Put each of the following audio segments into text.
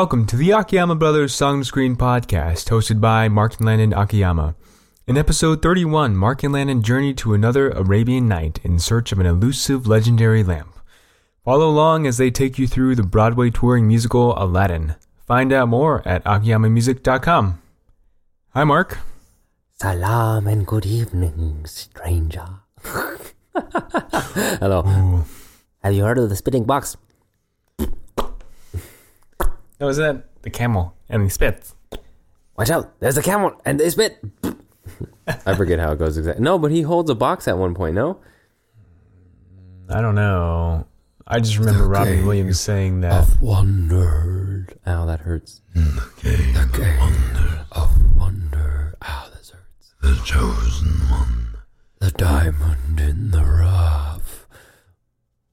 Welcome to the Akiyama Brothers Song Screen Podcast, hosted by Marc and Landon Akiyama. In episode 31, Marc and Landon journey to another Arabian night in search of an elusive legendary lamp. Follow along as they take you through the Broadway touring musical Aladdin. Find out more at akiyamamusic.com. Hi, Marc. Salam and good evening, stranger. Hello. Ooh. Have you heard of the spitting box? That was that the camel and he spits. Watch out! There's a camel and they spit. I forget how it goes exactly. No, but he holds a box at one point. No. I don't know. I just remember Robin Williams saying that. I've wondered. Ow, that hurts. The game of wonder. Ow, this hurts. The chosen one. The diamond in the rough.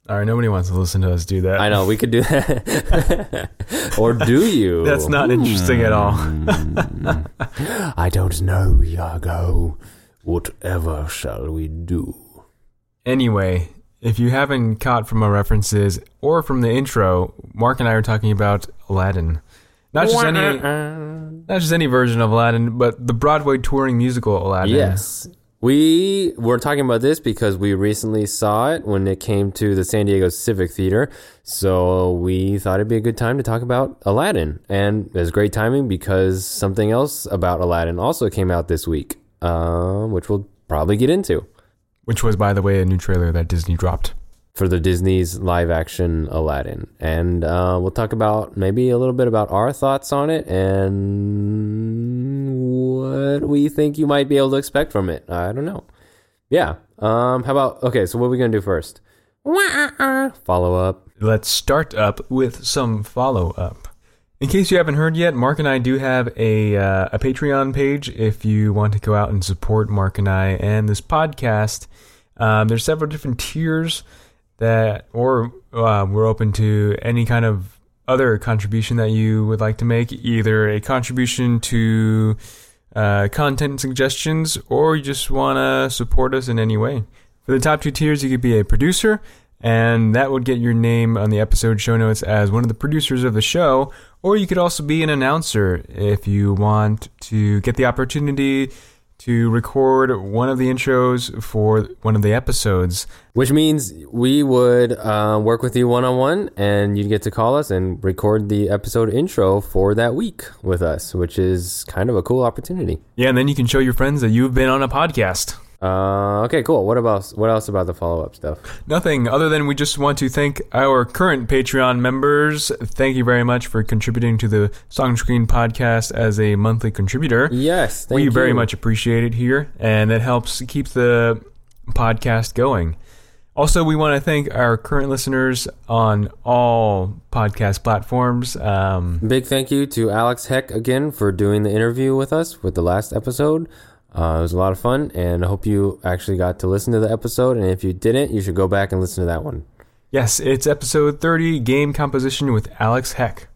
All right, nobody wants to listen to us do that. I know we could do that, or do you? That's not interesting at all. Hmm. I don't know, Iago. Whatever shall we do? Anyway, if you haven't caught from our references or from the intro, Marc and I are talking about Aladdin. Not just any not just any version of Aladdin, but the Broadway touring musical Aladdin. Yes. We were talking about this because we recently saw it when it came to the San Diego Civic Theater. So we thought it'd be a good time to talk about Aladdin. And it's great timing because something else about Aladdin also came out this week, um, which we'll probably get into Which was, by the way, a new trailer that Disney dropped. for the Disney's live action Aladdin. And uh, we'll talk about maybe a little bit about our thoughts on it and what we think you might be able to expect from it. I don't know. Yeah. Um, how about, okay, so what are we going to do first? Follow up. Let's start up with some follow up. In case you haven't heard yet, Marc and I do have a uh, a Patreon page. If you want to go out and support Marc and I and this podcast, um, there's several different tiers that, or uh, we're open to any kind of other contribution that you would like to make. Either a contribution to uh, content suggestions, or you just want to support us in any way. For the top two tiers, you could be a producer, and that would get your name on the episode show notes as one of the producers of the show. Or you could also be an announcer if you want to get the opportunity to record one of the intros for one of the episodes. Which means we would uh, work with you one on one, and you'd get to call us and record the episode intro for that week with us, which is kind of a cool opportunity. Yeah, and then you can show your friends that you've been on a podcast. Uh, okay, cool. What about what else about the follow up stuff? Nothing other than we just want to thank our current Patreon members. Thank you very much for contributing to the Song Screen podcast as a monthly contributor. Yes, thank we you. very much appreciate it here, and it helps keep the podcast going. Also, we want to thank our current listeners on all podcast platforms. Um, Big thank you to Alex Heck again for doing the interview with us with the last episode. Uh, it was a lot of fun, and I hope you actually got to listen to the episode. And if you didn't, you should go back and listen to that one. yes, it's episode 30 Game Composition with Alex Heck.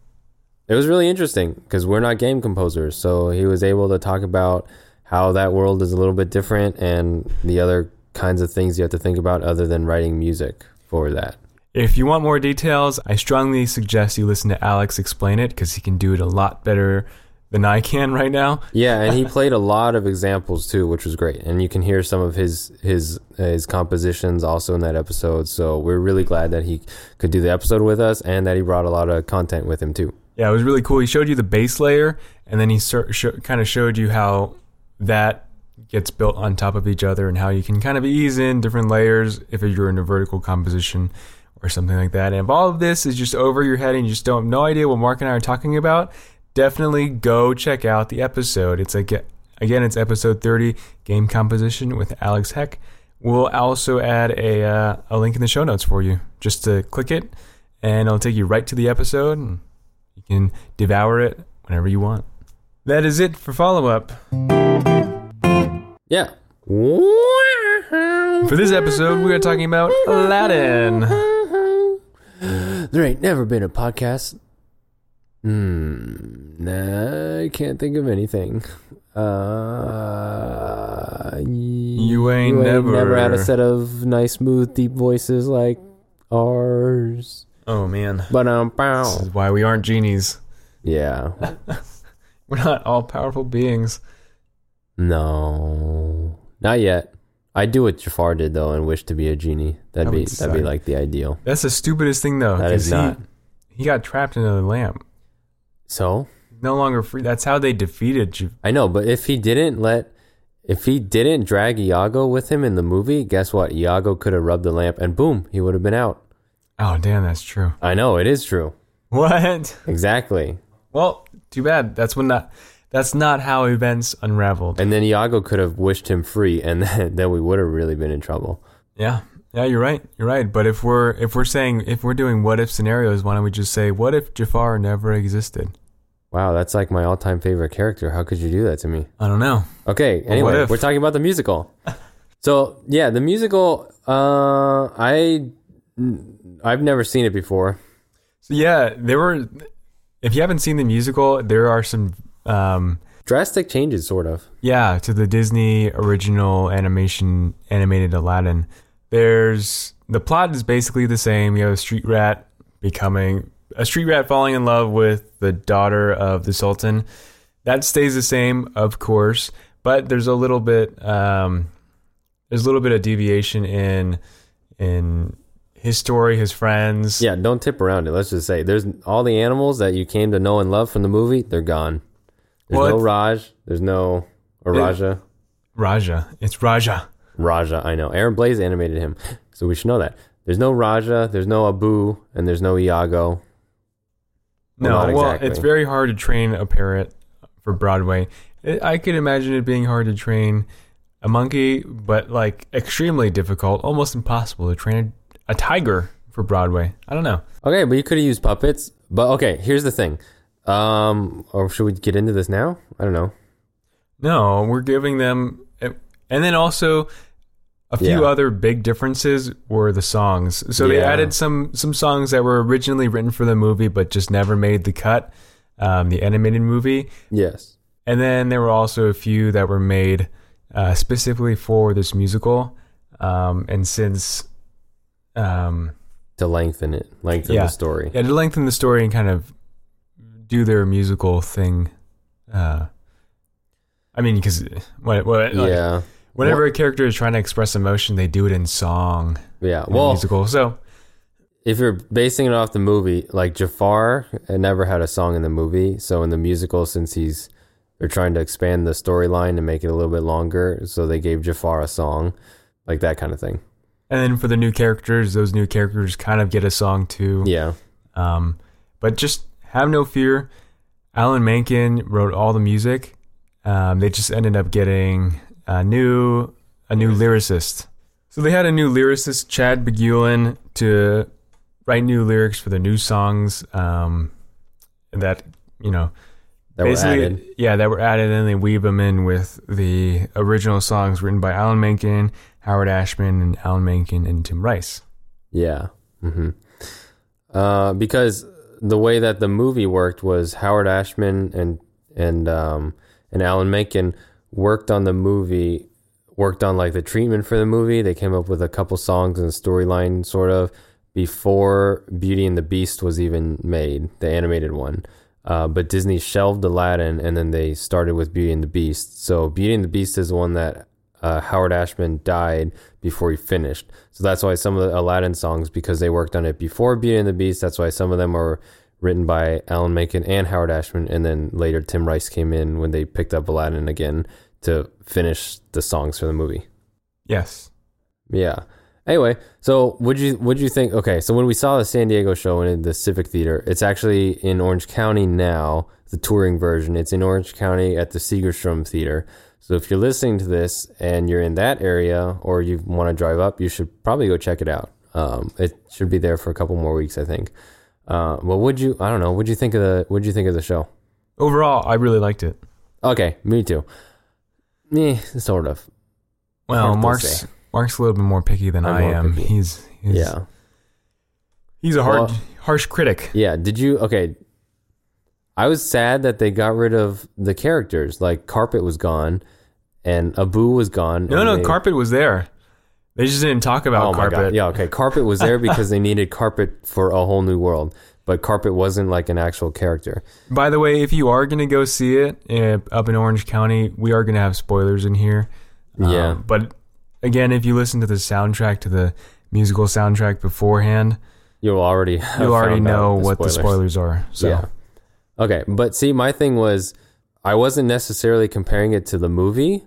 It was really interesting because we're not game composers, so he was able to talk about how that world is a little bit different and the other kinds of things you have to think about other than writing music for that. If you want more details, I strongly suggest you listen to Alex explain it because he can do it a lot better than I can right now. Yeah, and he played a lot of examples too, which was great. And you can hear some of his his his compositions also in that episode. So we're really glad that he could do the episode with us and that he brought a lot of content with him too. Yeah, it was really cool. He showed you the base layer, and then he ser- sh- kind of showed you how that gets built on top of each other, and how you can kind of ease in different layers if you're in a vertical composition or something like that. And if all of this is just over your head and you just don't have no idea what Marc and I are talking about, definitely go check out the episode. It's like again, it's episode 30, game composition with Alex Heck. We'll also add a uh, a link in the show notes for you, just to click it, and it'll take you right to the episode. And you can devour it whenever you want. That is it for follow up. Yeah. For this episode, we are talking about Aladdin. There ain't never been a podcast. Hmm. Nah, I can't think of anything. Uh, you ain't never- never had a set of nice, smooth, deep voices like ours. Oh man, But um, this is why we aren't genies. Yeah. We're not all powerful beings. No, not yet. I do what Jafar did though, and wish to be a genie. That'd I be that'd be like the ideal. That's the stupidest thing, though. That is 'cause not. He, he got trapped in a lamp. So No longer free. That's how they defeated. Ju- I know, but if he didn't let, if he didn't drag Iago with him in the movie, guess what? Iago could have rubbed the lamp, and boom, he would have been out. Oh, damn, that's true. I know it is true. What? Exactly. Well, too bad. That's when not. That's not how events unraveled. And then Iago could have wished him free, and then, then we would have really been in trouble. Yeah, yeah, you're right. You're right. But if we're if we're saying if we're doing what if scenarios, why don't we just say what if Jafar never existed? Wow, that's like my all-time favorite character. How could you do that to me? I don't know. Okay, anyway, we're talking about the musical. so yeah, the musical. Uh, I I've never seen it before. So yeah, there were. If you haven't seen the musical, there are some. Um, Drastic changes, sort of. yeah, to the Disney original animation animated Aladdin. There's the plot is basically the same. You have a street rat becoming a street rat falling in love with the daughter of the sultan. That stays the same, of course, but there's a little bit um, there's a little bit of deviation in in his story, his friends. Yeah, don't tip around it. Let's just say there's all the animals that you came to know and love from the movie. They're gone. There's Well, no Raj. There's no or Rajah. Rajah. It's Rajah. Rajah. I know. Aaron Blaise animated him, so we should know that. There's no Rajah. There's no Abu, and there's no Iago. No, Well, exactly. it's very hard to train a parrot for Broadway. It, I could imagine it being hard to train a monkey, but like extremely difficult, almost impossible to train a, a tiger for Broadway. I don't know. Okay, but you could have used puppets. But okay, here's the thing. Um, or should we get into this now? I don't know. No, we're giving them, and then also a few Yeah. other big differences were the songs. So they added some some songs that were originally written for the movie, but just never made the cut, um, the animated movie. Yes. And then there were also a few that were made uh, specifically for this musical. Um, and since, um, To lengthen it, lengthen Yeah. the story. yeah, to lengthen the story and kind of do their musical thing. Uh, I mean, because what, what, like, yeah. Whenever a character is trying to express emotion, they do it in song, Yeah. in Well, musical. So if you're basing it off the movie, like Jafar never had a song in the movie, so in the musical, since he's they're trying to expand the storyline and make it a little bit longer, so they gave Jafar a song, like that kind of thing. and then for the new characters, those new characters kind of get a song too. Yeah, Um, but just have no fear. Alan Menken wrote all the music. Um, they just ended up getting a new a new lyricist. So they had a new lyricist, Chad Beguelin, to write new lyrics for the new songs. Um, that you know, that were basically, added. yeah, that were added, and they weave them in with the original songs written by Alan Menken, Howard Ashman, and Alan Menken and Tim Rice. Yeah. hmm Uh, because the way that the movie worked was Howard Ashman and and um, and Alan Menken worked on the movie, worked on like the treatment for the movie. They came up with a couple songs and storyline, sort of before Beauty and the Beast was even made, the animated one. Uh, but Disney shelved Aladdin, and then they started with Beauty and the Beast. So Beauty and the Beast is the one that uh, Howard Ashman died before he finished. So that's why some of the Aladdin songs, because they worked on it before Beauty and the Beast, that's why some of them are written by Alan Menken and Howard Ashman. And then later Tim Rice came in when they picked up Aladdin again to finish the songs for the movie. Yes. Yeah. Anyway, so would you would you think? Okay, so when we saw the San Diego show in the Civic Theater, it's actually in Orange County now. The touring version. It's in Orange County at the Segerstrom Theater. So if you're listening to this and you're in that area or you want to drive up, you should probably go check it out. Um, it should be there for a couple more weeks, I think. Uh, well, would you? I don't know. Would you think of the? Would you think of the show? Overall, I really liked it. Okay, me too. Me, sort of. Well, Marc's. Marc's a little bit more picky than I'm I am. picky. He's, he's Yeah. he's a hard Well- harsh critic. Yeah. Did you? Okay. I was sad that they got rid of the characters. Like Carpet was gone, and Abu was gone. No, no, they- carpet was there. They just didn't talk about Oh my carpet. god. Yeah. Okay. Carpet was there because they needed carpet for a whole new world. but Carpet wasn't like an actual character. By the way, if you are going to go see it uh, up in Orange County, we are going to have spoilers in here. Yeah. Um, but again, if you listen to the soundtrack, to the musical soundtrack beforehand, You'll already you already know what the spoilers are. So, Yeah. Okay, but see, my thing was, I wasn't necessarily comparing it to the movie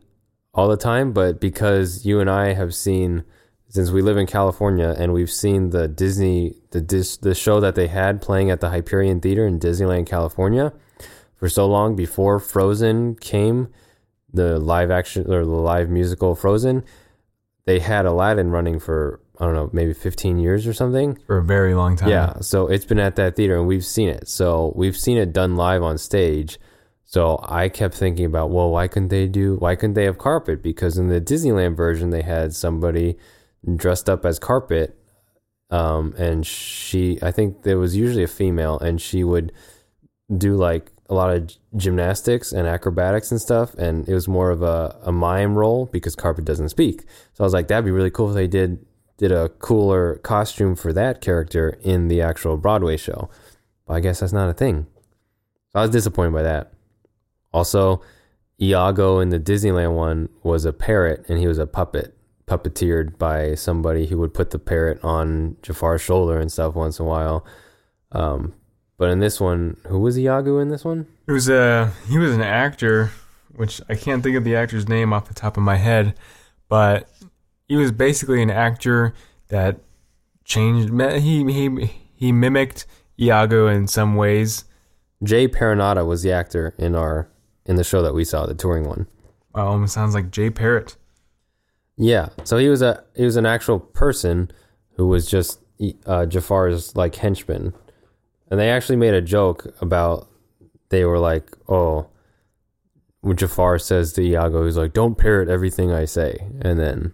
all the time, but because you and I have seen, since we live in California, and we've seen the Disney, the dis, the show that they had playing at the Hyperion Theater in Disneyland, California, for so long before Frozen came, the live action or the live musical Frozen, they had Aladdin running for I don't know, maybe 15 years or something. for a very long time. Yeah, so it's been at that theater and we've seen it. So we've seen it done live on stage. So I kept thinking about, well, why couldn't they do? Why couldn't they have carpet? Because in the Disneyland version, they had somebody dressed up as carpet, um, and she, I think there was usually a female, and she would do like a lot of gymnastics and acrobatics and stuff, and it was more of a, a mime role because carpet doesn't speak. So I was like, that'd be really cool if they did did a cooler costume for that character in the actual Broadway show. But I guess that's not a thing. So I was disappointed by that. Also, Iago in the Disneyland one was a parrot and he was a puppet, puppeteered by somebody who would put the parrot on Jafar's shoulder and stuff once in a while. Um, but in this one, who was Iago in this one? It was a he was an actor, which I can't think of the actor's name off the top of my head, but he was basically an actor that changed. He he he mimicked Iago in some ways. Jay Paranata was the actor in our in the show that we saw, the touring one. Well, almost sounds like Jay Parrott. Yeah, so he was a he was an actual person who was just uh, Jafar's like henchman, and they actually made a joke about they were like, oh, when Jafar says to Iago, he's like, don't parrot everything I say, and then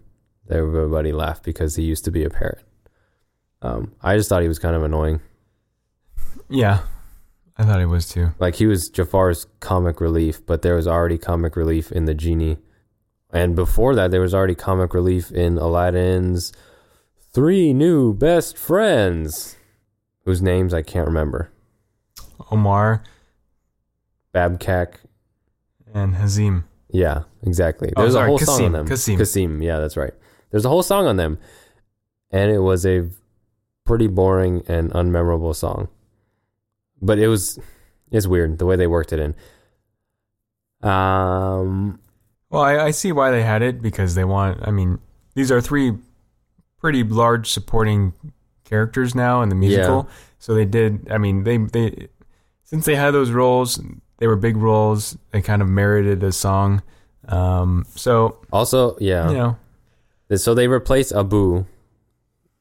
everybody laughed because he used to be a parrot. Um, I just thought he was kind of annoying. Yeah, I thought he was too. Like he was Jafar's comic relief, but there was already comic relief in the genie, and before that, there was already comic relief in Aladdin's three new best friends, whose names I can't remember. Omar Babkak. and Hazim. Yeah, exactly. Oh, There's sorry, a whole song on them. Kassim. Kassim. Yeah, that's right. There's a whole song on them, and it was a pretty boring and unmemorable song. But it was it's weird the way they worked it in. Um, Well, I, I see why they had it because they want. I mean, these are three pretty large supporting characters now in the musical. So they did. I mean, they they since they had those roles, they were big roles. They kind of merited a song. Um, so also, yeah. you know, So they replace Abu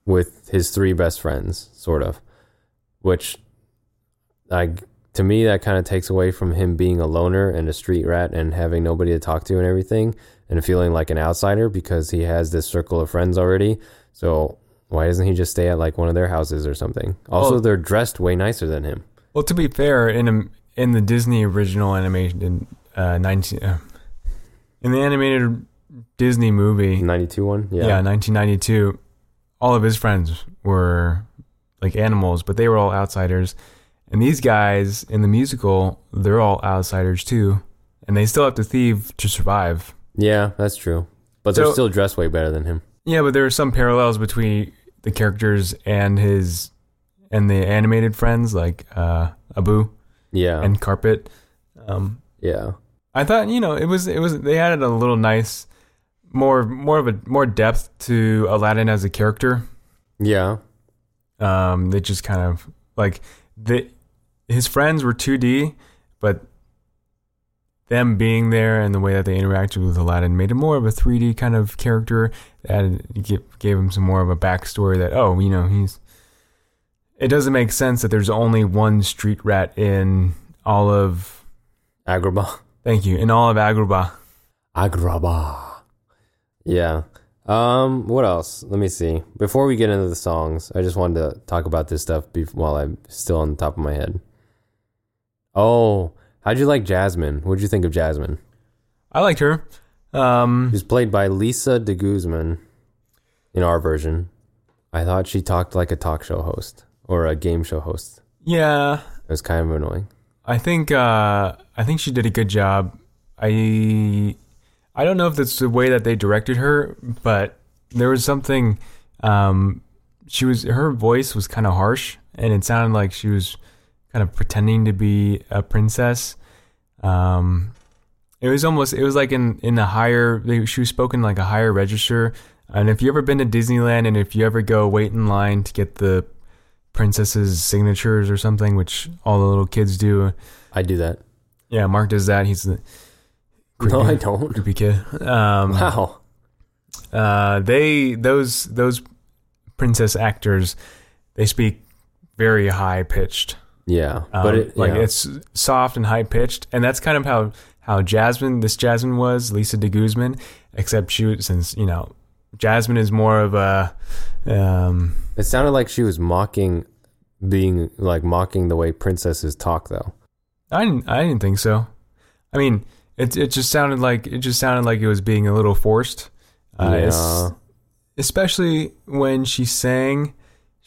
with his three best friends, sort of, which, I to me that kind of takes away from him being a loner and a street rat and having nobody to talk to and everything, and feeling like an outsider because he has this circle of friends already. So why doesn't he just stay at like one of their houses or something? Also, Well- they're dressed way nicer than him. well, to be fair, in a, in the Disney original animation in uh, nineteen uh, in the animated Disney movie, Ninety two one, yeah. yeah, 1992 all of his friends were like animals but they were all outsiders and these guys in the musical they're all outsiders too and they still have to thieve to survive. Yeah, that's true. But they're still dressed way better than him. yeah but there are some parallels between the characters and his and the animated friends like uh abu Yeah, and carpet. Um yeah, i thought you know it was it was they added a little nice more more of a more depth to aladdin as a character. Yeah, Um, they just kind of like the his friends were 2D, but them being there and the way that they interacted with Aladdin made him more of a 3D kind of character. Added gave, gave him some more of a backstory that oh you know he's. It doesn't make sense that there's only one street rat in all of Agrabah. thank you in all of Agrabah. Agrabah. Yeah. Um. What else? Let me see. Before we get into the songs, I just wanted to talk about this stuff be- while I'm still on the top of my head. Oh, how'd you like Jasmine? What'd you think of Jasmine? I liked her. Um, She was played by Lissa deGuzman in our version. I thought she talked like a talk show host or a game show host. Yeah, It was kind of annoying. I think uh, I think she did a good job. I I don't know if that's the way that they directed her, but there was something. Um, she was her voice was kind of harsh, and it sounded like she was kind of pretending to be a princess. Um, it was almost it was like in in a higher. She was spoken like a higher register. And if you ever been to Disneyland, and if you ever go wait in line to get the princess's signatures or something, which all the little kids do, I do that. yeah, Marc does that. He's the No, I don't. creepy kid. Um, Wow. uh, they those those princess actors, they speak very high pitched. Yeah, Um, but it, like yeah. it's soft and high pitched, and that's kind of how how Jasmine this Jasmine was Lissa deGuzman, except she was since you know Jasmine is more of a um, It sounded like she was mocking, being like mocking the way princesses talk, though. I didn't, I didn't think so. I mean, it it just sounded like it just sounded like it was being a little forced. Uh, yeah, especially when she sang.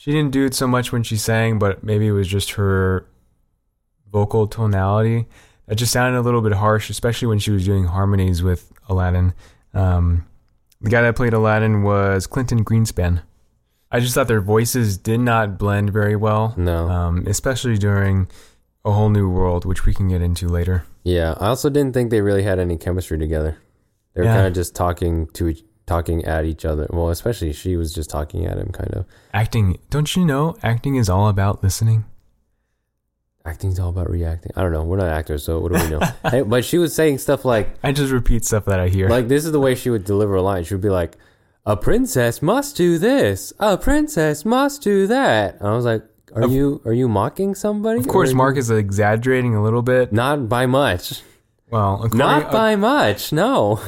She didn't do it so much when she sang, but maybe it was just her vocal tonality. that just sounded a little bit harsh, especially when she was doing harmonies with Aladdin. Um, the guy that played Aladdin was Clinton Greenspan. I just thought their voices did not blend very well, no, um, especially during A Whole New World, which we can get into later. yeah. I also didn't think they really had any chemistry together. They were Yeah. kind of just talking to each, talking at each other. Well, especially she was just talking at him, kind of. Acting, don't you know, acting is all about listening? Acting's all about reacting. I don't know. We're not actors, so what do we know? hey, but she was saying stuff like, I just repeat stuff that I hear. like this is the way she would deliver a line. She would be like, "A princess must do this. A princess must do that." And I was like, "Are Of- you are you mocking somebody?" Of course, Marc you- is exaggerating a little bit. Not by much. Well, Not by much. No.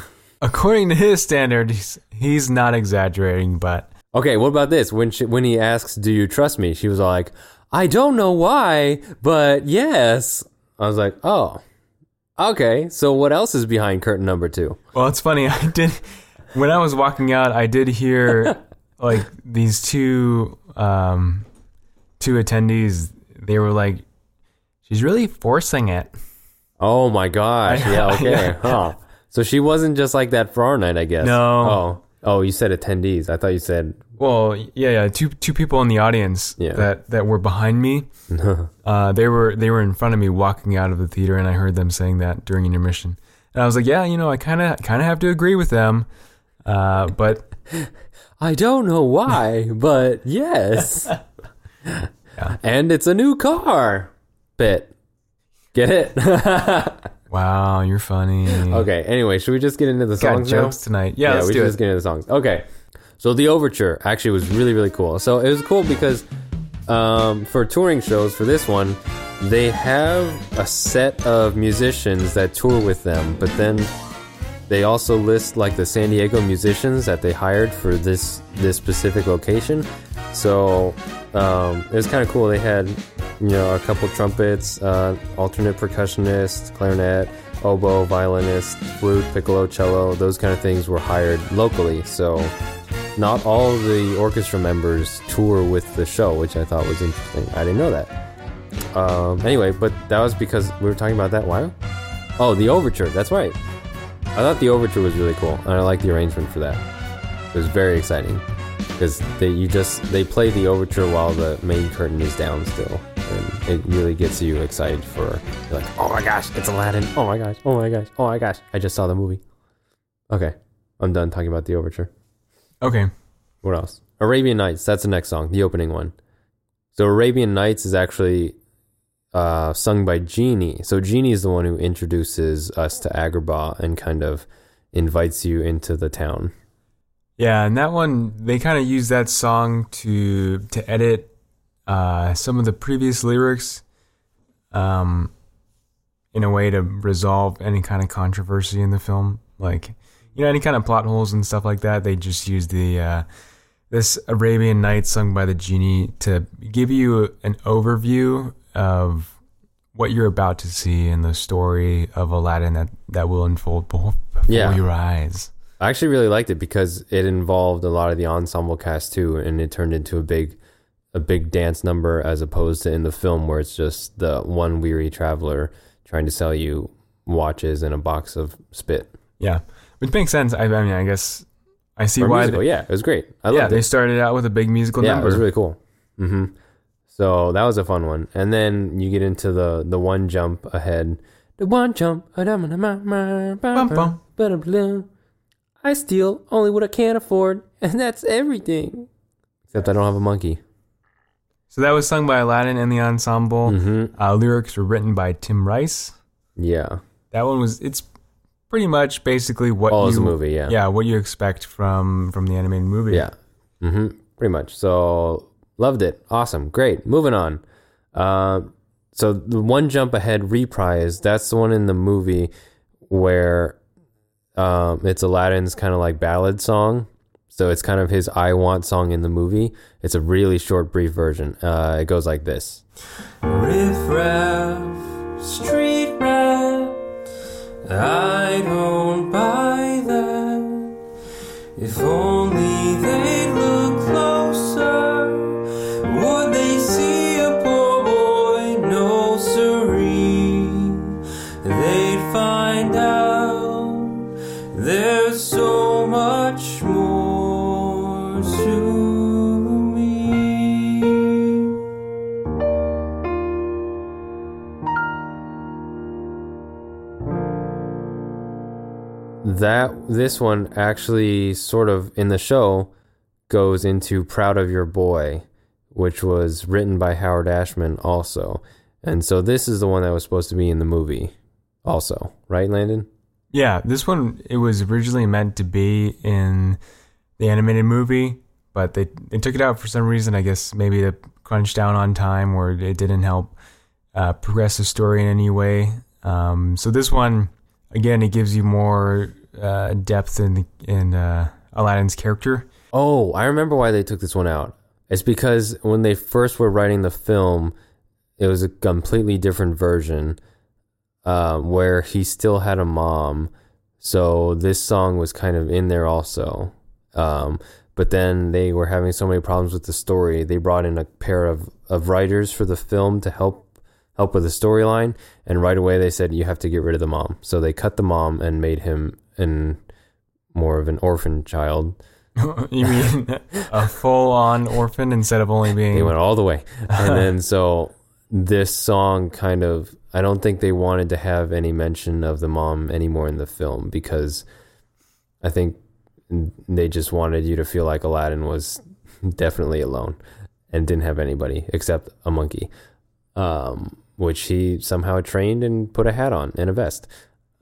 According to his standard, he's, he's not exaggerating, but Okay. What about this? When she, when he asks, "Do you trust me?" She was like, "I don't know why, but yes." I was like, "Oh, okay. So what else is behind curtain number two? well, it's funny. I did when I was walking out, I did hear like these two um two attendees. They were like, "She's really forcing it." Oh my gosh. I- Yeah. Okay. yeah. Huh. So she wasn't just like that for our night, I guess. No. Oh. Oh, you said attendees. I thought you said. Well, yeah, yeah. Two two people in the audience Yeah. that that were behind me. Uh, they were they were in front of me walking out of the theater, and I heard them saying that during intermission. And I was like, yeah, you know, I kind of kind of have to agree with them. Uh, but I don't know why, but yes. And it's a new car. Bit. Get it? Wow, you're funny. okay. Anyway, should we just get into the got songs now? jokes tonight. Yeah, let's we do should it. just get into the songs. Okay. So the overture actually was really, really cool. So it was cool because um, for touring shows, for this one, they have a set of musicians that tour with them, but then they also list like the San Diego musicians that they hired for this this specific location. So um, it was kind of cool. They had you know a couple trumpets, uh, alternate percussionist, clarinet, oboe, violinist, flute, piccolo, cello. Those kind of things were hired locally. So not all the orchestra members tour with the show, which I thought was interesting. I didn't know that. Um, anyway, but that was because we were talking about that. Why? Oh, the overture. That's right. I thought the overture was really cool, and I like the arrangement for that. It was very exciting because they you just they play the overture while the main curtain is down still, and it really gets you excited for like, oh my gosh, it's Aladdin! Oh my gosh! Oh my gosh! Oh my gosh! I just saw the movie. Okay, I'm done talking about the overture. Okay. What else? Arabian Nights. That's the next song, the opening one. So Arabian Nights is actually uh, sung by Genie. So Genie is the one who introduces us to Agrabah and kind of invites you into the town. Yeah, and that one they kind of used that song to to edit uh, some of the previous lyrics, um, in a way to resolve any kind of controversy in the film, like you know any kind of plot holes and stuff like that. They just used the uh, this Arabian Nights sung by the genie to give you an overview of what you're about to see in the story of Aladdin that that will unfold before, before Yeah. your eyes. I actually really liked it because it involved a lot of the ensemble cast too, and it turned into a big a big dance number as opposed to in the film where it's just the one weary traveler trying to sell you watches and a box of spit. Yeah, which makes sense. I, I mean, I guess I see Or why. musical, They, yeah, it was great. I yeah, they it. started out with a big musical yeah, number. it was really cool. hmm So that was a fun one, and then you get into the the one jump ahead. The one jump. bum. I steal only what I can't afford, and that's everything. Except I don't have a monkey. so that was sung by Aladdin and the ensemble. Mm-hmm. Uh, lyrics were written by Tim Rice. Yeah. That one was. It's pretty much basically what All you as a movie, yeah. yeah what you expect from from the animated movie. Yeah. hmm Pretty much. So loved it. Awesome. Great. Moving on. Uh, so the one jump ahead reprise. That's the one in the movie where um, it's Aladdin's kind of like ballad song. So it's kind of his "I Want" song in the movie. It's a really short, brief version. Uh, it goes like this. Riff raff, street rat. I don't buy that. If only that this one actually sort of in the show goes into proud of your boy which was written by howard ashman also. And so this is the one that was supposed to be in the movie also. Right landon? Yeah, this one it was originally meant to be in the animated movie, but they they took it out for some reason. I guess maybe to crunch down on time, or it didn't help uh, progress the story in any way. Um, so this one, again, it gives you more uh, depth in in uh, Aladdin's character. oh i remember why they took this one out it's because when they first were writing the film it was a completely different version um, where he still had a mom so this song was kind of in there also um, but then they were having so many problems with the story they brought in a pair of, of writers for the film to help help with the storyline. And right away they said you have to get rid of the mom. So they cut the mom and made him an more of an orphan child. You mean a full on orphan instead of only being they went all the way. And then so this song kind of i don't think they wanted to have any mention of the mom anymore in the film because i think they just wanted you to feel like aladdin was definitely alone and didn't have anybody except a monkey um, which he somehow trained and put a hat on and a vest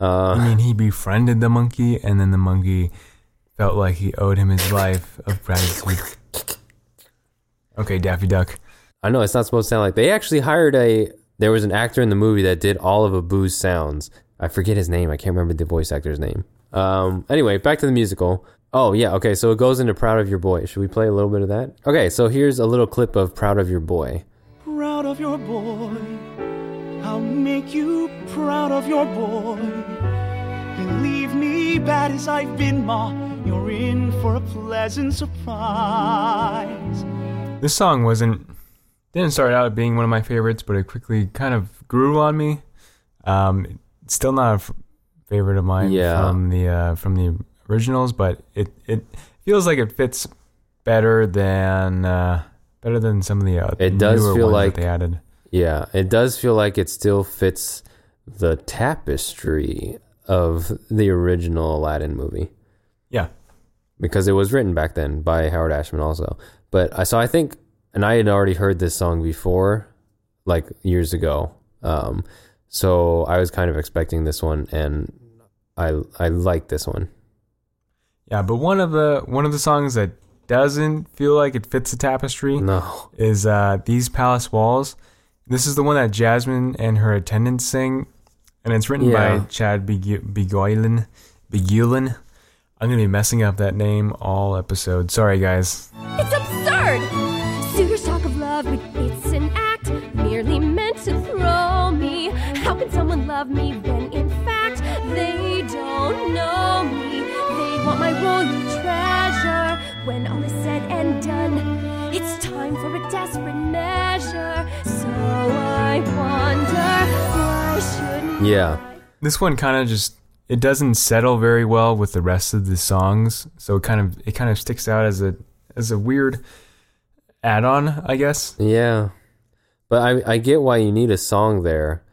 uh, I mean, he befriended the monkey, and then the monkey felt like he owed him his life of gratitude. Okay, Daffy Duck. I know it's not supposed to sound like they actually hired a. There was an actor in the movie that did all of Abu's sounds. I forget his name. I can't remember the voice actor's name. Um. Anyway, back to the musical. Oh yeah. Okay. So it goes into "Proud of Your Boy." Should we play a little bit of that? Okay. So here's a little clip of "Proud of Your Boy." proud of your boy. I'll make you proud of your boy. Believe me, bad as I've been, Ma, you're in for a pleasant surprise. This song wasn't didn't start out being one of my favorites, but it quickly kind of grew on me. Um, still not a f- favorite of mine Yeah. from the uh, from the originals, but it it feels like it fits better than uh, better than some of the uh, It does newer feel like- that they added. Yeah, it does feel like it still fits the tapestry of the original Aladdin movie. Yeah, because it was written back then by Howard Ashman also. But I so I think, and I had already heard this song before, like years ago. Um, so I was kind of expecting this one, and I I like this one. yeah, but one of the one of the songs that doesn't feel like it fits the tapestry No, is uh, These Palace Walls. This is the one that Jasmine and her attendants sing, and it's written Yeah. by Chad Begu- Beguelin. Beguelin. I'm going to be messing up that name all episode. Sorry, guys. It's absurd! Suitors talk of love, but it's an act merely meant to throw me. How can someone love me When all is said and done, it's time time for a desperate measure. So I wonder why shouldn't Yeah. This one kind of just it doesn't settle very well with the rest of the songs, so it kind of it kind of sticks out as a as a weird add-on, I guess. Yeah, but I I get why you need a song there.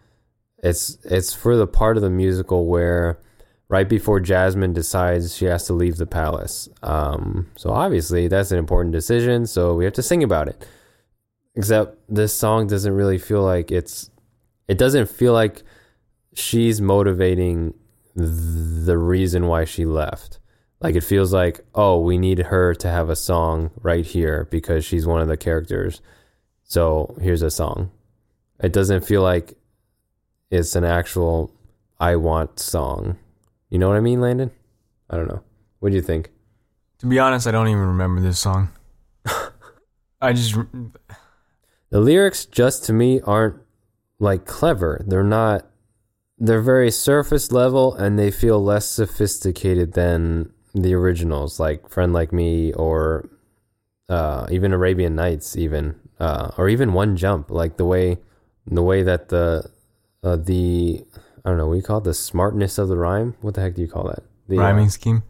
It's it's for the part of the musical where right before Jasmine decides she has to leave the palace. Um, so obviously that's an important decision. So we have to sing about it. Except this song doesn't really feel like it's. It doesn't feel like she's motivating th- the reason why she left. Like it feels like, oh, we need her to have a song right here because she's one of the characters. So here's a song. It doesn't feel like it's an actual I want song. You know what I mean, Landon? I don't know. What do you think? To be honest, I don't even remember this song. I just The lyrics just to me aren't like clever. They're not they're very surface level and they feel less sophisticated than the originals like Friend Like Me or uh, even Arabian Nights even uh, or even One Jump like the way the way that the uh, the I don't know what do you call it the smartness of the rhyme what the heck do you call that the, uh, rhyming scheme.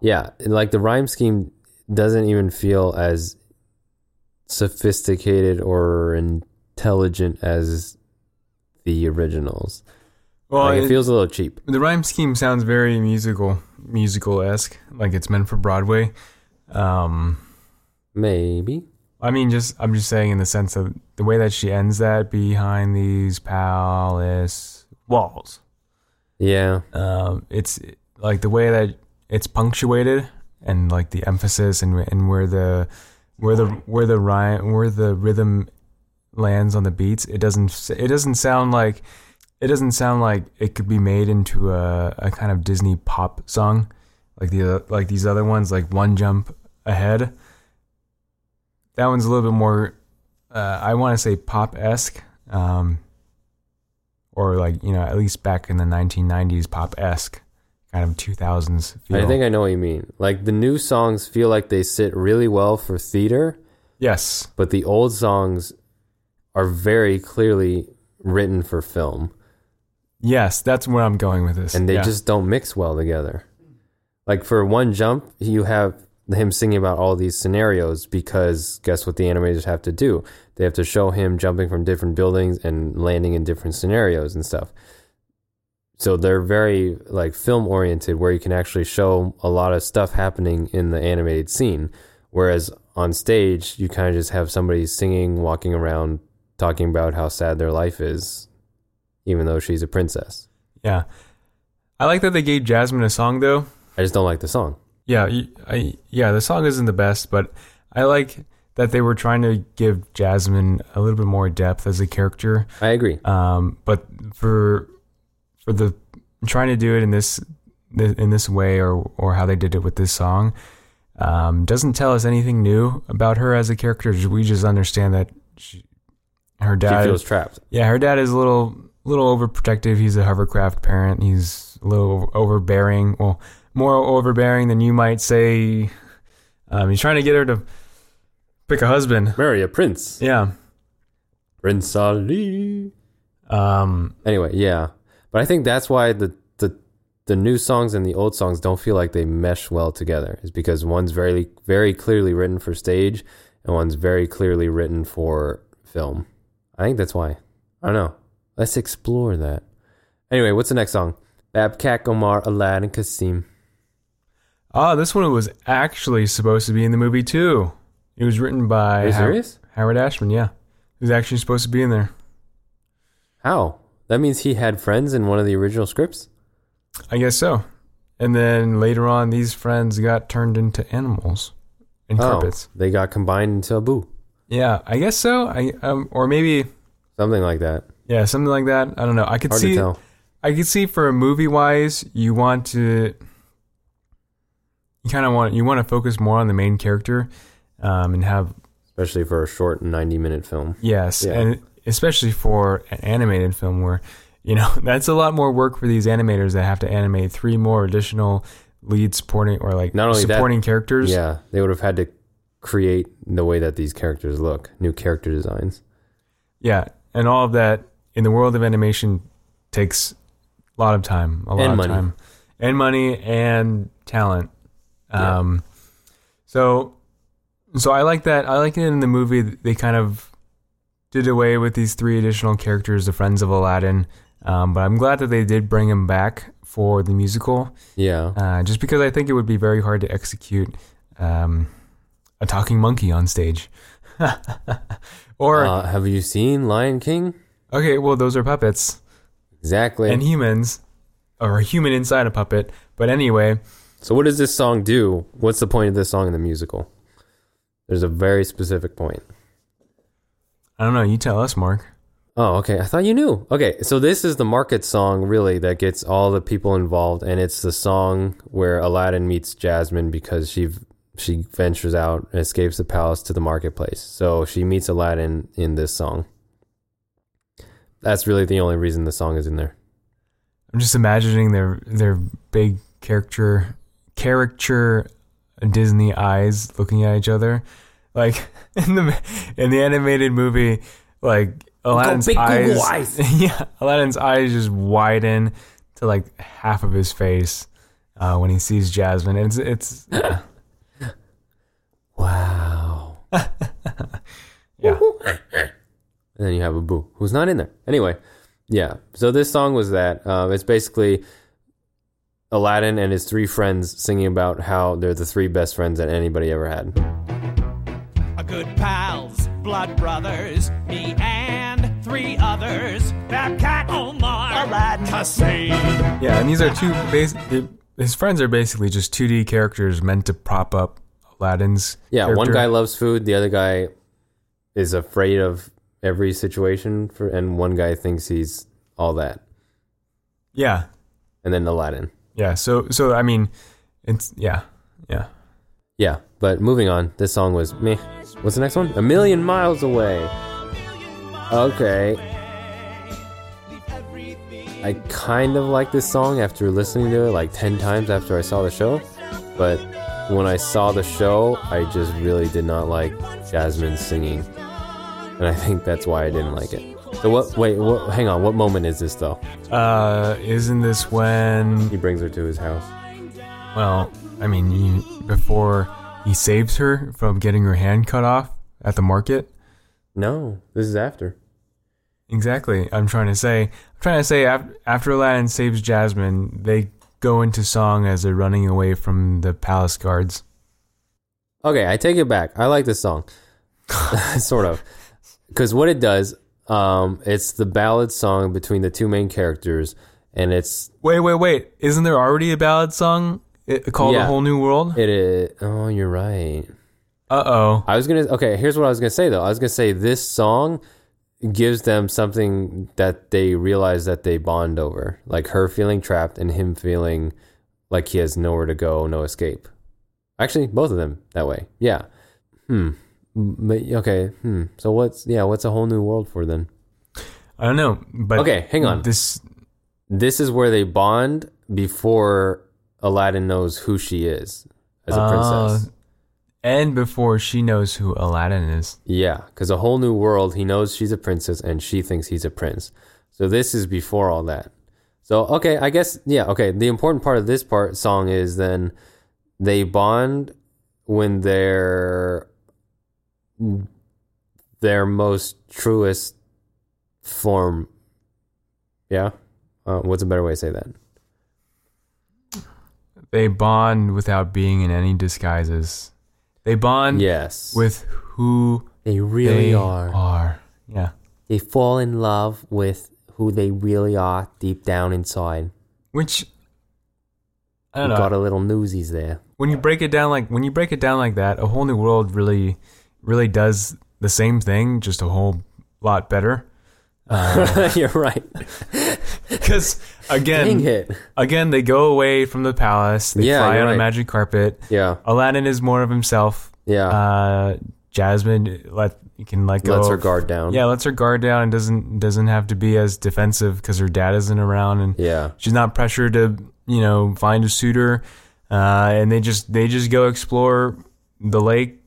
yeah, like the rhyme scheme doesn't even feel as sophisticated or intelligent as the originals. Well, like it, it- feels a little cheap. the rhyme scheme sounds very musical, musical esque, like it's meant for Broadway. Um, Maybe. I mean, just I'm just saying in the sense of the way that she ends that behind these palace walls. Yeah. Um, it's like the way that it's punctuated and like the emphasis and and where the where the where the rhyme where the rhythm lands on the beats. It doesn't it doesn't sound like it doesn't sound like it could be made into a, a kind of Disney pop song like the like these other ones like One Jump Ahead. That one's a little bit more uh, I want to say pop esque. Um, or like you know at least back in the 1990s pop esque kind of 2000s feel. I think I know what you mean. Like the new songs feel like they sit really well for theater, yes but the old songs are very clearly written for film. yes that's where i'm going with this and they Yeah. just don't mix well together. Like for one jump, you have him singing about all these scenarios because guess what the animators have to do? They have to show him jumping from different buildings and landing in different scenarios and stuff. So they're very like film oriented where you can actually show a lot of stuff happening in the animated scene. Whereas on stage, you kind of just have somebody singing, walking around, talking about how sad their life is, even though she's a princess. yeah i like that they gave jasmine a song though I just don't like the song. Yeah I, yeah the song isn't the best but i like that they were trying to give jasmine a little bit more depth as a character I agree. um, but for for the trying to do it in this in this way or or how they did it with this song um, doesn't tell us anything new about her as a character. We just understand that she, her She dad, feels trapped. yeah, her dad is a little little overprotective. He's a hovercraft parent. He's a little overbearing. Well, more overbearing than you might say. Um, he's trying to get her to pick a husband. Marry a prince. Yeah. Prince Ali. Um, Anyway, yeah. But I think that's why the, the the new songs and the old songs don't feel like they mesh well together. Is because one's very very clearly written for stage and one's very clearly written for film. I think that's why. I don't know. Let's explore that. Anyway, what's the next song? Babkak Omar Aladdin Kassim. Oh, this one was actually supposed to be in the movie too. It was written by Are you How- serious? Howard Ashman. Yeah, he was actually supposed to be in there. How? That means he had friends in one of the original scripts? I guess so. And then later on, these friends got turned into animals and Oh, carpets. they got combined into Abu. Yeah, I guess so. I um, or maybe Something like that. yeah, something like that. I don't know. I could Hard see. to tell. I could see for a movie wise, you want to. You kind of want you want to focus more on the main character, um, and have Especially for a short 90 minute film. Yes, Yeah. and especially for an animated film where you know that's a lot more work for these animators that have to animate three more additional lead supporting or like Not only that- supporting characters. Yeah, they would have had to create the way that these characters look, new character designs. Yeah, and all of that in the world of animation takes a lot of time, a lot And of money. time, and money and talent. Yeah. Um, so, so I like that. I like it in the movie. They kind of did away with these three additional characters, the Friends of Aladdin. Um, but I'm glad that they did bring him back for the musical, Yeah. uh, just because I think it would be very hard to execute um, a talking monkey on stage. or Uh, have you seen Lion King? okay, well, those are puppets. Exactly. and humans, or a human inside a puppet. But anyway, so what does this song do? What's the point of this song in the musical? There's a very specific point. I don't know. You tell us, Marc. Oh, okay. I thought you knew. Okay, so this is the market song really that gets all the people involved, and it's the song where Aladdin meets Jasmine because she she ventures out and escapes the palace to the marketplace. So she meets Aladdin in this song. That's really the only reason the song is in there. I'm just imagining their their big character character Disney eyes looking at each other, like in the in the animated movie, like Aladdin's big eyes, eyes. yeah, Aladdin's eyes just widen to like half of his face uh, when he sees Jasmine. It's it's yeah. Wow. Yeah. And then you have Abu who's not in there. Anyway, yeah. So this song was that. Um, it's basically Aladdin and his three friends singing about how they're the three best friends that anybody ever had. A good pals, blood brothers, me and three others. Babkak, Omar, Aladdin, Hussein. Yeah, and these are two base. His friends are basically just 2D characters meant to prop up Aladdin's. Yeah, one guy loves food, the other guy is afraid of every situation, for, and one guy thinks he's all that. Yeah, And then Aladdin. Yeah. So, so I mean, it's yeah, yeah. Yeah, but moving on. This song was meh. What's the next one? A million miles away. Okay. I kind of like this song after listening to it like 10 times after I saw the show. But when I saw the show, I just really did not like Jasmine singing. And I think that's why I didn't like it. So what wait, what hang on, what moment is this though? Uh, isn't this when? He brings her to his house. Well, I mean, you, before he saves her from getting her hand cut off at the market. No, this is after. Exactly. I'm trying to say. I'm trying to say after, after Aladdin saves Jasmine, they go into song as they're running away from the palace guards. Okay, I take it back. I like this song, sort of, because what it does, um, it's the ballad song between the two main characters, and it's Wait, wait, wait! Isn't there already a ballad song i- called "A Whole New World"? it is. Oh, you're right. Uh oh. I was gonna. Okay, here's what I was gonna say though. I was gonna say this song gives them something that they realize that they bond over, like her feeling trapped and him feeling like he has nowhere to go, no escape. Actually, both of them that way. Yeah. Hmm. But- Okay. Hmm. So what's yeah? What's a whole new world for then? I don't know, but Okay, hang on. This This is where they bond before Aladdin knows who she is as a uh, princess. and before she knows who Aladdin is. Yeah, because a whole new world. He knows she's a princess, and she thinks he's a prince. So this is before all that. So okay, I guess yeah. Okay, the important part of this part song is then they bond when they're their most truest form. Yeah, uh, what's a better way to say that? They bond without being in any disguises. They bond Yes, with who they really they are. are. Yeah. They fall in love with who they really are deep down inside. Which I don't know. got a little newsies there. when you break it down like when you break it down like that, a whole new world really really does the same thing, just a whole lot better. You're right. Because again, again, they go away from the palace. They Yeah, fly on a magic carpet. Yeah. Aladdin is more of himself. Yeah. Uh, Jasmine let you can let go. Lets her guard down. Yeah, lets her guard down and doesn't doesn't have to be as defensive because her dad isn't around and Yeah. she's not pressured to you know find a suitor. Uh, and they just they just go explore the lake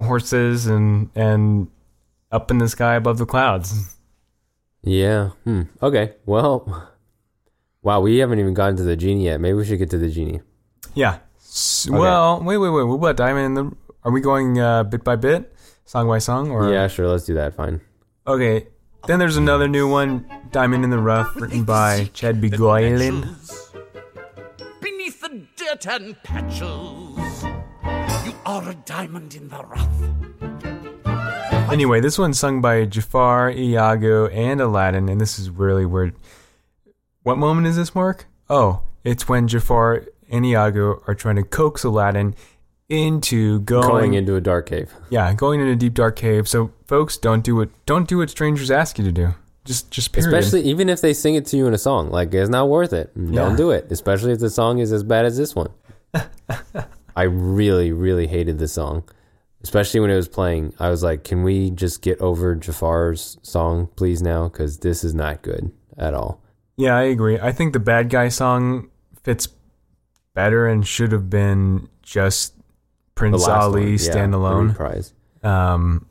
horses and and up in the sky above the clouds. Yeah. Hmm. Okay. Well. Wow, we haven't even gotten to the genie yet. Maybe we should get to the genie. Yeah. S- Well, wait, wait, wait. What about Diamond in the? Are we going uh, bit by bit, song by song, or Yeah, sure. Let's do that. Fine. Okay. Then there's another new one, Diamond in the Rough, written by Chad Beguelin. Beneath the dirt and patches, you are a diamond in the rough. Anyway, this one's sung by Jafar, Iago, and Aladdin, and this is really weird. What moment is this, Marc? Oh, it's when Jafar and Iago are trying to coax Aladdin into going, Going into a dark cave. yeah, going in a deep dark cave. So, folks, don't do what don't do what strangers ask you to do. Just, just period. Especially even if they sing it to you in a song, like it's not worth it. Don't do it. Especially if the song is as bad as this one. I really, really hated this song, especially when it was playing. I was like, "Can we just get over Jafar's song, please, now? Because this is not good at all." Yeah, I agree. I think the bad guy song fits better and should have been just Prince Ali one, yeah, the standalone. Um,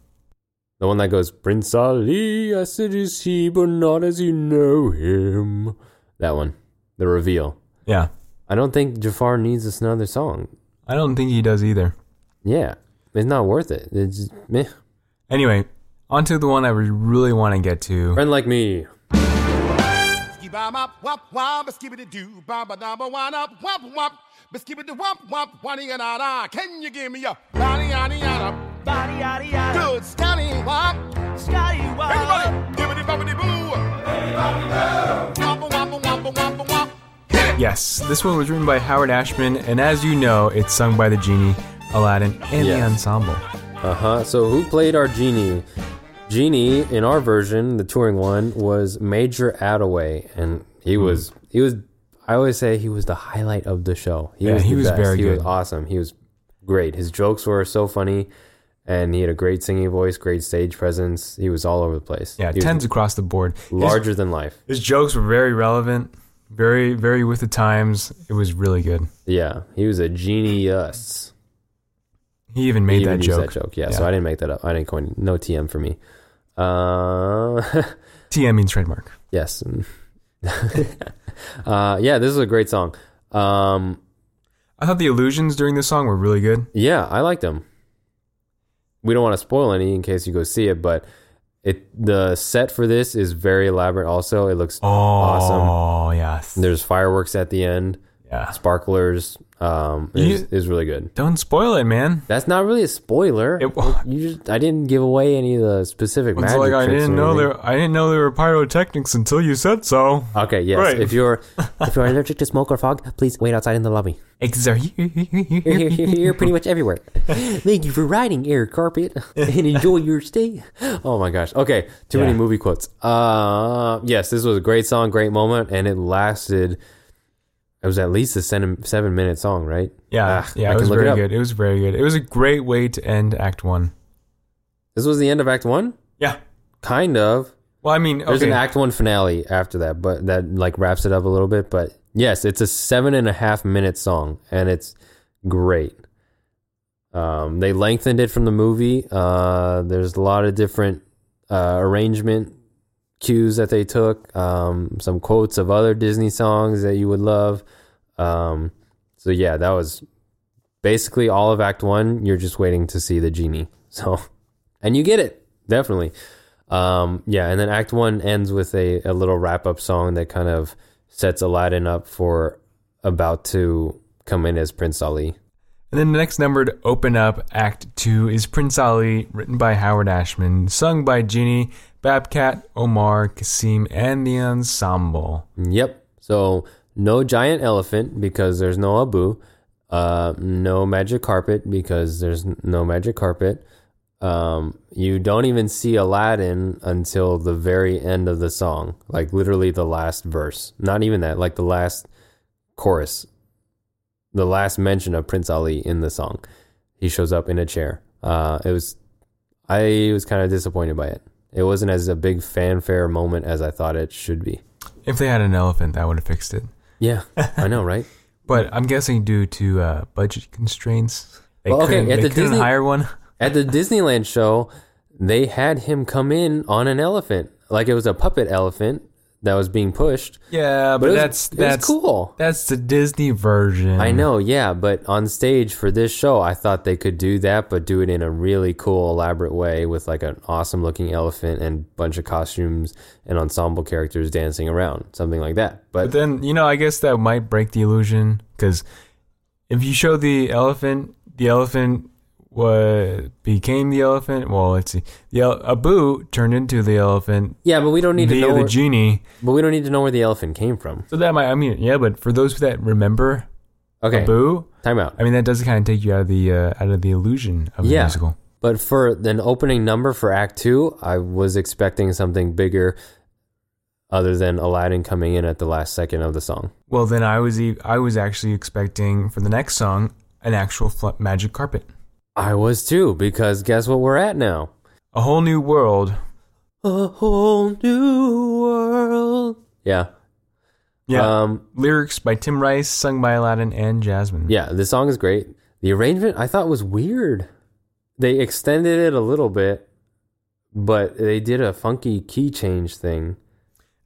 The one that goes, Prince Ali, I said is he, but not as you know him. That one. The reveal. yeah, I don't think Jafar needs another song. I don't think he does either. Yeah. It's not worth it. It's just, meh. Anyway, on to the one I really want to get to. Friend like me. Skibam up, wop, wop, skibidi doo, ba ba da ba one up, wop, wop, skibidi wop, wop, wani yana da. Can you give me a body yada yada? Body yada yada. Good Scotty wop. Scotty Wop. Everybody, give it a bobbity boo. Yes, this one was written by Howard Ashman, and as you know, it's sung by the genie, Aladdin, and the Yes. ensemble. Uh huh. So who played our genie? Genie in our version, the touring one, was Major Attaway, and he Hmm. was he was. I always say he was the highlight of the show. He Yeah, was he the was best. very He was good. awesome. He was great. His jokes were so funny, and he had a great singing voice, great stage presence. He was all over the place. Yeah, he was tens across the board. His- larger than life. His, jokes were very relevant, very, very with the times. It was really good. Yeah, he was a genius. He even made even that used joke. that joke. Yeah, so I didn't make that up. I didn't coin. No TM for me. Uh, TM means trademark. yes. uh, yeah, this is a great song. Um, I thought the illusions during this song were really good. yeah, I liked them. We don't want to spoil any in case you go see it, but it the set for this is very elaborate. Also, it looks Oh, awesome. Oh yes. There's fireworks at the end, Yeah. sparklers. Um, is You- is really good. Don't spoil it, man. That's not really a spoiler. It- you just I didn't give away any of the specific It's magic like I didn't know there. I didn't know there were pyrotechnics until you said so. Okay, yes. Right. If you're if you're allergic to smoke or fog, please wait outside in the lobby. Are. You're, here pretty much everywhere. Thank you for riding air carpet and enjoy your stay. Oh my gosh. Okay, too many movie quotes. Uh, yes, this was a great song, great moment, and it lasted. It was at least a seven, seven minute song, right? Yeah, Ah, yeah, I it was look it very good. It was very good. It was a great way to end Act One. This was the end of Act One. Yeah. Kind of. Well, I mean, There's okay. an Act One finale after that, but that like wraps it up a little bit. But yes, it's a seven and a half minute song, and it's great. Um, they lengthened it from the movie. Uh, there's a lot of different uh, arrangement cues that they took. Um, some quotes of other Disney songs that you would love. Um, so yeah, that was basically all of Act One. You're just waiting to see the genie. So, and you get it definitely. Um, yeah, and then Act One ends with a, a little wrap up song that kind of sets Aladdin up for about to come in as Prince Ali. And then the next number to open up Act Two is Prince Ali, written by Howard Ashman, sung by Genie, Babkak, Omar, Kassim, and the ensemble. Yep. So no giant elephant because there's no Abu. Uh, no magic carpet because there's no magic carpet. Um, you don't even see Aladdin until the very end of the song, like literally the last verse. Not even that, like the last chorus, the last mention of Prince Ali in the song. He shows up in a chair. Uh, it was, I was kind of disappointed by it. It wasn't as a big fanfare moment as I thought it should be. If they had an elephant, that would have fixed it. Yeah, I know, right? But I'm guessing due to uh, budget constraints, they Well, okay, couldn't, at they the couldn't Disney- hire one. At the Disneyland show, they had him come in on an elephant, like it was a puppet elephant that was being pushed. Yeah, but, But was- that's that's cool. That's the Disney version. I know, yeah, but on stage for this show, I thought they could do that, but do it in a really cool, elaborate way with like an awesome looking elephant and bunch of costumes and ensemble characters dancing around, something like that. But But then you know, I guess that might break the illusion because if you show the elephant, the elephant what became the elephant. Well, let's see. The Abu turned into the elephant yeah, but we don't need to via know. the Where, genie. but we don't need to know where the elephant came from. So that might. I mean, yeah, but for those that remember Okay, Abu, time out. I mean that does kind of take you out of the uh, out of the illusion of the Yeah. musical. But for an opening number for Act Two, I was expecting something bigger, other than Aladdin coming in at the last second of the song. Well, then I was e- I was actually expecting for the next song an actual fl- magic carpet, I was too, because guess what we're at now? a whole new world. A whole new world. Yeah. Yeah, Um, lyrics by Tim Rice, sung by Aladdin and Jasmine. yeah, the song is great. The arrangement I thought was weird. They extended it a little bit, but they did a funky key change thing.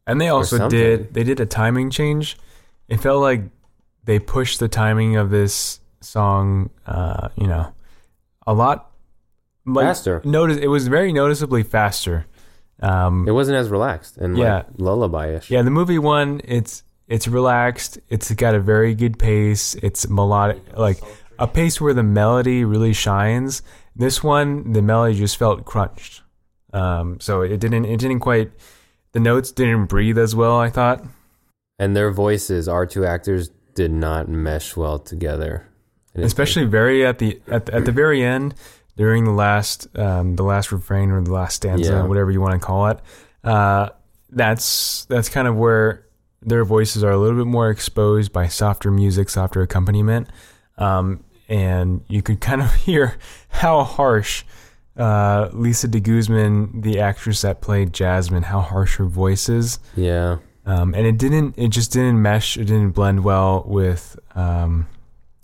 And they also did they did a timing change. It felt like they pushed the timing of this song, uh, you know, a lot like, Faster. Notice it was very noticeably faster. Um, It wasn't as relaxed and Yeah. like lullaby-ish. yeah, the movie one, it's it's relaxed. It's got a very good pace. It's melodic, like a pace where the melody really shines. This one, the melody just felt crunched. Um, so it didn't it didn't quite the notes didn't breathe as well. I thought. And their voices, our two actors, did not mesh well together. Especially very at the at the, at the very end during the last um, the last refrain or the last stanza, Yeah. whatever you want to call it. Uh, that's that's kind of where their voices are a little bit more exposed by softer music, softer accompaniment, um, and you could kind of hear how harsh. Uh, Lissa deGuzman, the actress that played Jasmine, how harsh her voice is. Yeah. um, and it didn't it just didn't mesh it didn't blend well with um,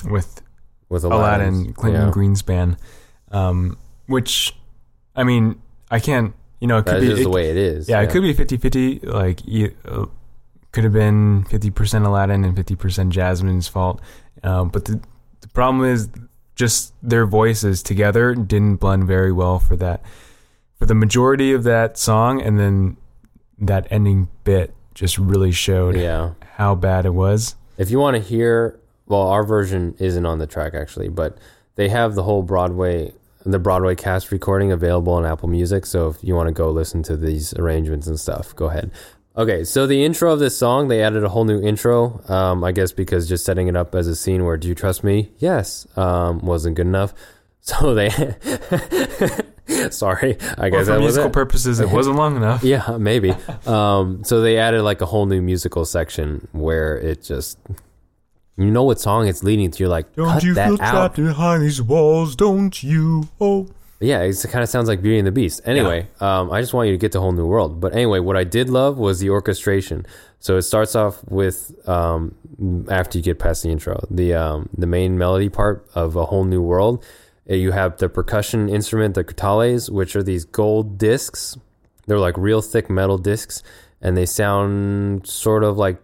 with With Aladdin Aladdin's- Clinton yeah. Greenspan um, which I mean I can't you know it could That's be it, the way it is. yeah, it could be 50-50 like you, uh, could have been 50% Aladdin and 50% Jasmine's fault um, but the, the problem is just their voices together didn't blend very well for that for the majority of that song and then that ending bit just really showed Yeah. how bad it was If you want to hear, well, our version isn't on the track actually, but they have the whole Broadway, the Broadway cast recording available on Apple Music. So if you want to go listen to these arrangements and stuff, go ahead. Okay, so the intro of this song, they added a whole new intro. Um, I guess because just setting it up as a scene where "Do you trust me?" Yes, um, wasn't good enough. So they, sorry, I Well, guess for that was musical purposes it wasn't long enough Yeah, maybe. Um, so they added like a whole new musical section where it just, you know what song it's leading to. You're like, don't cut you that feel trapped out. behind these walls don't you oh Yeah, it's- it kind of sounds like Beauty and the Beast. Anyway, um, I just want you to get to Whole New World. But anyway, what I did love was the orchestration. So it starts off with um, after you get past the intro, the um, the main melody part of A Whole New World. uh, You have the percussion instrument, the crotales, which are these gold discs. They're like real thick metal discs, and they sound sort of like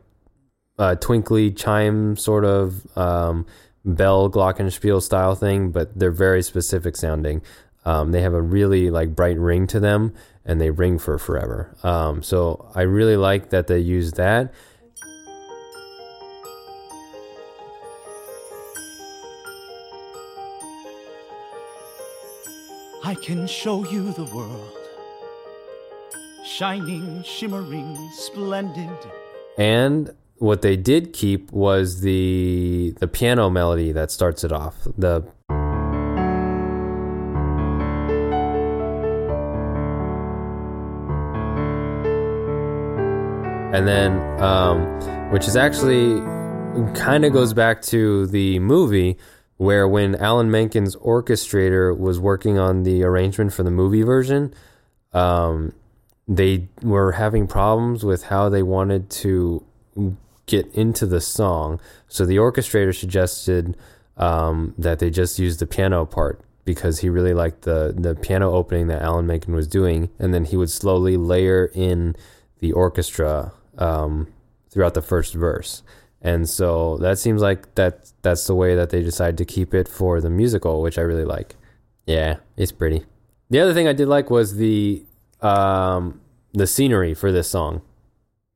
a twinkly chime, sort of um, bell glockenspiel style thing, but they're very specific sounding. Um, they have a really like bright ring to them, and they ring for forever. Um, so I really like that they use that. I can show you the world. Shining, shimmering, splendid. And what they did keep was the the piano melody that starts it off. The and then um, which is actually kind of goes back to the movie where when Alan Menken's orchestrator was working on the arrangement for the movie version, um, they were having problems with how they wanted to get into the song. So the orchestrator suggested um, that they just use the piano part because he really liked the the piano opening that Alan Menken was doing, and then he would slowly layer in the orchestra um, throughout the first verse. And so that seems like that that's the way that they decided to keep it for the musical, which I really like. Yeah, it's pretty. The other thing I did like was the um, the scenery for this song,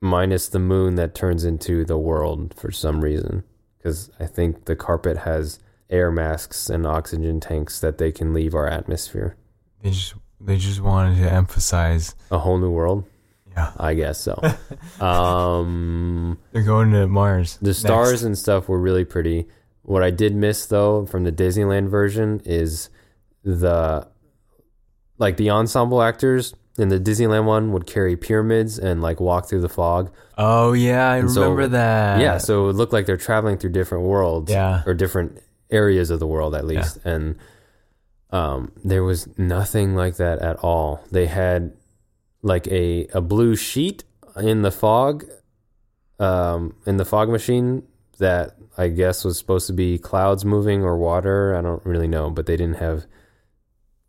minus the moon that turns into the world for some reason, because I think the carpet has air masks and oxygen tanks that they can leave our atmosphere. They just they just wanted to emphasize. A whole new world, Yeah, I guess so. um, they're going to Mars. the stars and stuff were really pretty. What I did miss though from the Disneyland version is the like the ensemble actors in the Disneyland one would carry pyramids and like walk through the fog. Oh yeah, I And so- remember that. yeah, so it would look like they're traveling through different worlds. Yeah. Or different areas of the world at least. And um there was nothing like that at all. They had like a a blue sheet in the fog um in the fog machine that I guess was supposed to be clouds moving or water. I don't really know, but they didn't have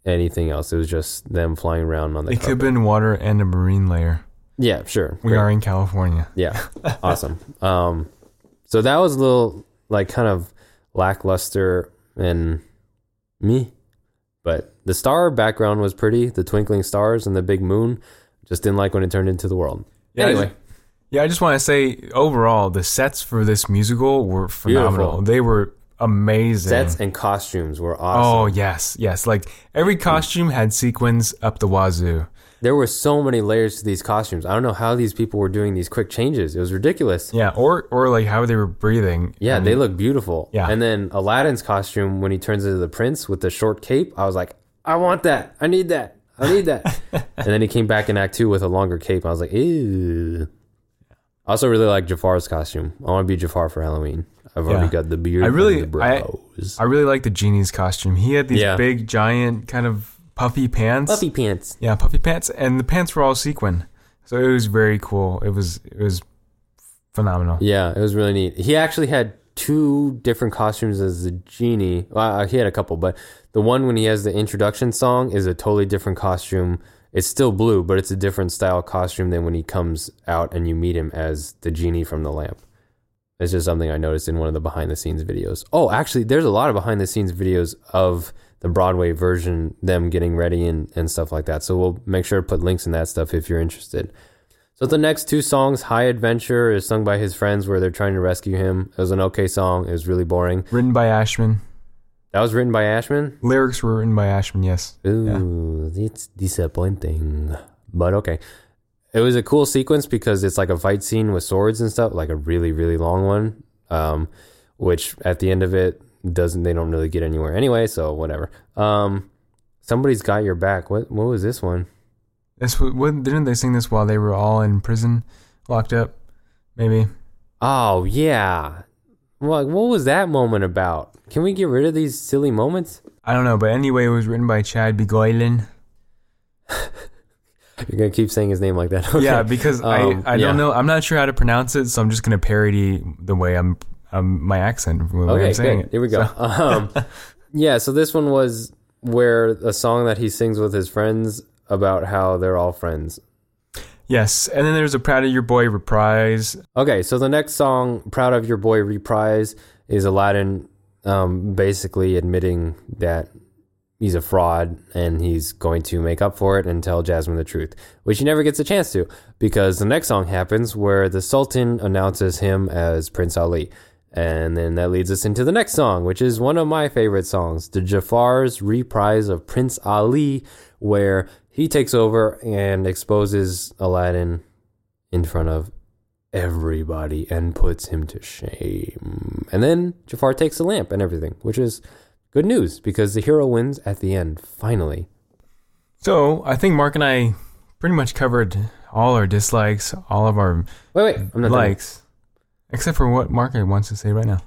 anything else. It was just them flying around on the it could have carpet. been water and a marine layer. Yeah, sure. We Great. are in California. Yeah, awesome. Um, so that was a little like kind of lackluster and me, but the star background was pretty. The twinkling stars and the big moon. Just didn't like when it turned into the world. Yeah, I anyway, just- Yeah, I just want to say overall, the sets for this musical were phenomenal. Beautiful. They were amazing. sets and costumes were awesome. oh yes, yes. Like every costume had sequins up the wazoo. There were so many layers to these costumes. I don't know how these people were doing these quick changes. It was ridiculous. Yeah, or or like how they were breathing. Yeah, And- they look beautiful. Yeah. And then Aladdin's costume when he turns into the prince with the short cape, I was like, I want that. I need that. I need that. and then he came back in Act Two with a longer cape. I was like, ew. I also really like Jafar's costume. I want to be Jafar for Halloween. I've already got the beard. I really- and the I- brows. I really like the genie's costume. He had these Yeah. big, giant, kind of puffy pants. Puffy pants. Yeah, puffy pants, and the pants were all sequin. So it was very cool. It was it was phenomenal. Yeah, it was really neat. He actually had two different costumes as the genie. Well, uh, he had a couple, but the one when he has the introduction song is a totally different costume. It's still blue, but it's a different style costume than when he comes out and you meet him as the genie from the lamp. It's just something I noticed in one of the behind the scenes videos. Oh, actually, there's a lot of behind the scenes videos of the Broadway version, them getting ready and, and stuff like that. So we'll make sure to put links in that stuff if you're interested. So the next two songs, High Adventure is sung by his friends where they're trying to rescue him. It was an okay song. It was really boring. Written by Ashman. That was written by Ashman. Lyrics were written by Ashman. Yes. Ooh, it's disappointing. But okay. It was a cool sequence because it's like a fight scene with swords and stuff, like a really, really long one. Um, which at the end of it doesn't they don't really get anywhere anyway, so whatever. Um somebody's got your back. What what was this one? This what, didn't they sing this while they were all in prison, locked up? Maybe. Oh yeah. What what was that moment about? Can we get rid of these silly moments? I don't know, but anyway, it was written by Chad Begoylan. You're gonna keep saying his name like that. Okay. Yeah, because Um, I I yeah. don't know. I'm not sure how to pronounce it, so I'm just gonna parody the way I'm um, my accent. The way Okay, I'm saying good. it. Here we go. So- um, yeah, so this one was where a song that he sings with his friends about how they're all friends. Yes, and then there's a "Proud of Your Boy" reprise. Okay, so the next song, "Proud of Your Boy" reprise, is Aladdin um, basically admitting that he's a fraud and he's going to make up for it and tell Jasmine the truth, which he never gets a chance to because the next song happens where the Sultan announces him as Prince Ali. And then that leads us into the next song, which is one of my favorite songs, the Jafar's reprise of Prince Ali, where he takes over and exposes Aladdin in front of everybody and puts him to shame. And then Jafar takes the lamp and everything, which is good news because the hero wins at the end, finally. So I think Marc and I pretty much covered all our dislikes, all of our Wait, wait, I'm not done. likes, except for what Marc wants to say right now.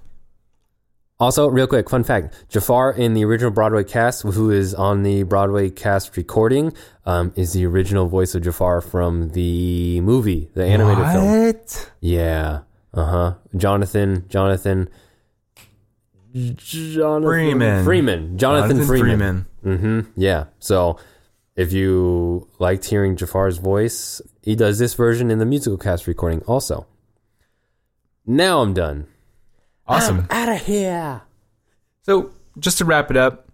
Also, real quick, fun fact: Jafar in the original Broadway cast, who is on the Broadway cast recording, um, is the original voice of Jafar from the movie, the animated film. What? Yeah. Uh huh. Jonathan. Jonathan. Jonathan Freeman. Freeman. Jonathan, Jonathan Freeman. Freeman. hmm Yeah. So if you liked hearing Jafar's voice, he does this version in the musical cast recording also. Now I'm done. Awesome. Out of here. So just to wrap it up,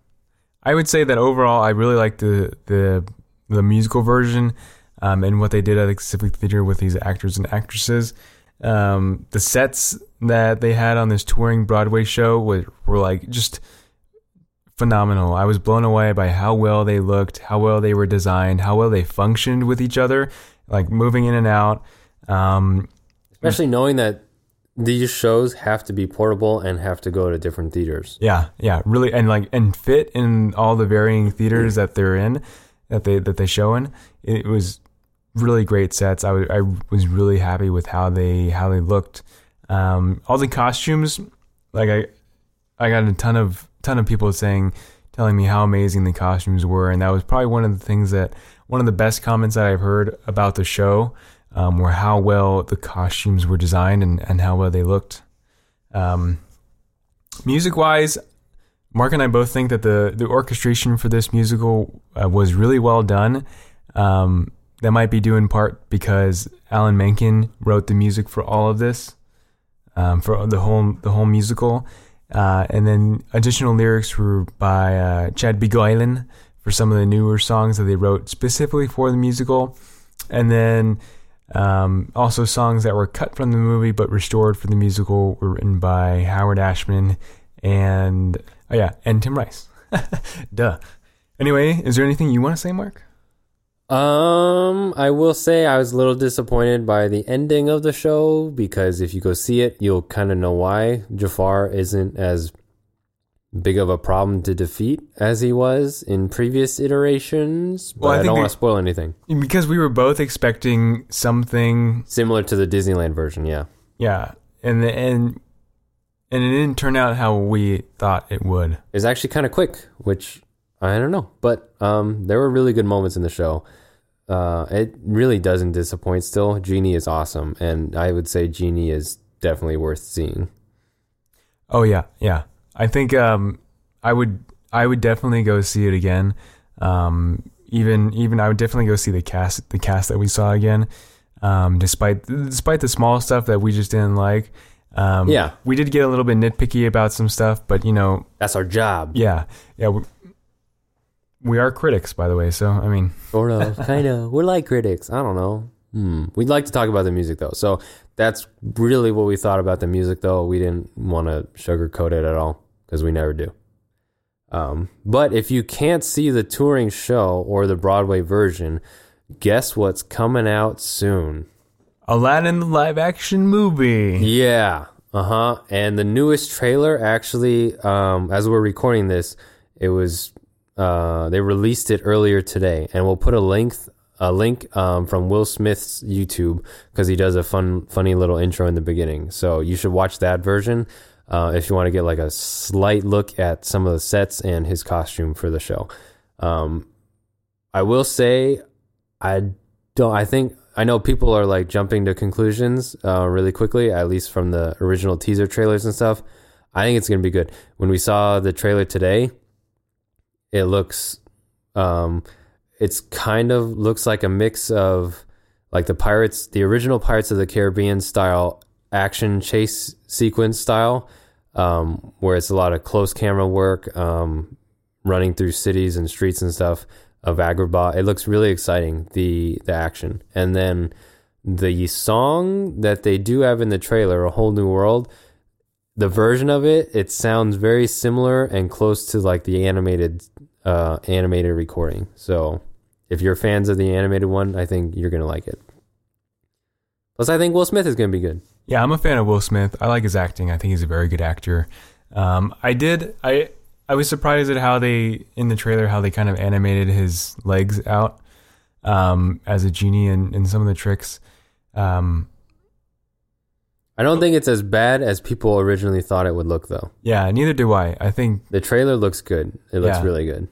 I would say that overall I really like the the the musical version um, and what they did at the Civic Theater with these actors and actresses. Um, the sets that they had on this touring Broadway show were, were like just phenomenal. I was blown away by how well they looked, how well they were designed, how well they functioned with each other, like moving in and out. Um, Especially knowing that these shows have to be portable and have to go to different theaters. Yeah, yeah, really, and like and fit in all the varying theaters that they're in, that they that they show in. It was really great sets. I wa- I was really happy with how they how they looked. Um, all the costumes, like I, I got a ton of ton of people saying, telling me how amazing the costumes were, and that was probably one of the things that one of the best comments that I've heard about the show. Um, were how well the costumes were designed and, and how well they looked. Um, music wise, Marc and I both think that the the orchestration for this musical uh, was really well done. Um, that might be due in part because Alan Menken wrote the music for all of this, um, for the whole the whole musical, uh, and then additional lyrics were by uh, Chad Beguelin for some of the newer songs that they wrote specifically for the musical, and then um, also songs that were cut from the movie but restored for the musical were written by Howard Ashman and oh yeah, and Tim Rice. Duh. Anyway, is there anything you want to say, Marc? Um, I will say I was a little disappointed by the ending of the show because if you go see it, you'll kind of know why Jafar isn't as big of a problem to defeat as he was in previous iterations. But Well, I I, don't want to spoil anything. Because we were both expecting something, Similar to the Disneyland version, yeah. yeah, and the, and and it didn't turn out how we thought it would. It's actually kind of quick, which I don't know, but um, there were really good moments in the show. Uh, it really doesn't disappoint. Still, Genie is awesome, and I would say Genie is definitely worth seeing. Oh yeah, yeah. I think um, I would I would definitely go see it again. Um, even even I would definitely go see the cast the cast that we saw again. Um, despite despite the small stuff that we just didn't like. Um, Yeah. we did get a little bit nitpicky about some stuff, but you know, That's our job. yeah, yeah. We, we are critics, by the way. So I mean, Sort of, kind of. We're like critics. I don't know. Hmm. We'd like to talk about the music though. So that's really what we thought about the music though. We didn't want to sugarcoat it at all because we never do. Um, but if you can't see the touring show or the Broadway version, guess what's coming out soon? Aladdin the live action movie. Yeah. Uh huh. And the newest trailer actually, um, as we're recording this, it was uh, they released it earlier today, and we'll put a link a link um, from Will Smith's YouTube because he does a fun funny little intro in the beginning. So you should watch that version uh, if you want to get like a slight look at some of the sets and his costume for the show. Um, I will say, I don't. I think I know people are like jumping to conclusions uh, really quickly, at least from the original teaser trailers and stuff. I think it's gonna be good. When we saw the trailer today, it looks, um, it's kind of looks like a mix of like the pirates, the original Pirates of the Caribbean style action chase sequence style, um, where it's a lot of close camera work, um, running through cities and streets and stuff of Agrabah. It looks really exciting, the the action. And then the song that they do have in the trailer, A Whole New World, the version of it, it sounds very similar and close to like the animated uh animated recording. So if you're fans of the animated one, I think you're gonna like it. Plus I think Will Smith is gonna be good. Yeah, I'm a fan of Will Smith. I like his acting. I think he's a very good actor. Um, I did. I I was surprised at how they in the trailer how they kind of animated his legs out um, as a genie and, and some of the tricks. Um, I don't think it's as bad as people originally thought it would look though. yeah, neither do I. I think The trailer looks good. It looks Yeah. really good.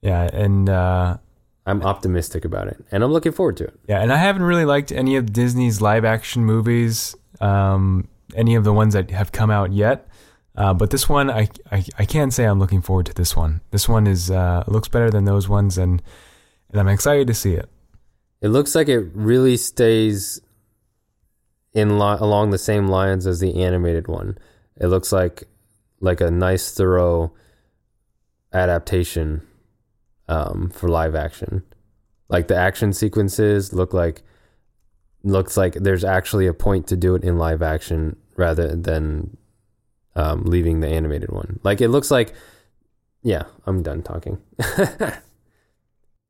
yeah, and uh, I'm optimistic about it, and I'm looking forward to it. yeah, and I haven't really liked any of Disney's live action movies. Um, any of the ones that have come out yet. Uh, but this one, I, I I can say I'm looking forward to this one. This one is uh, looks better than those ones, and and I'm excited to see it. It looks like it really stays in li- along the same lines as the animated one. It looks like like a nice thorough adaptation um, for live action. Like the action sequences look like looks like there's actually a point to do it in live action rather than um, leaving the animated one. Like it looks like yeah, I'm done talking.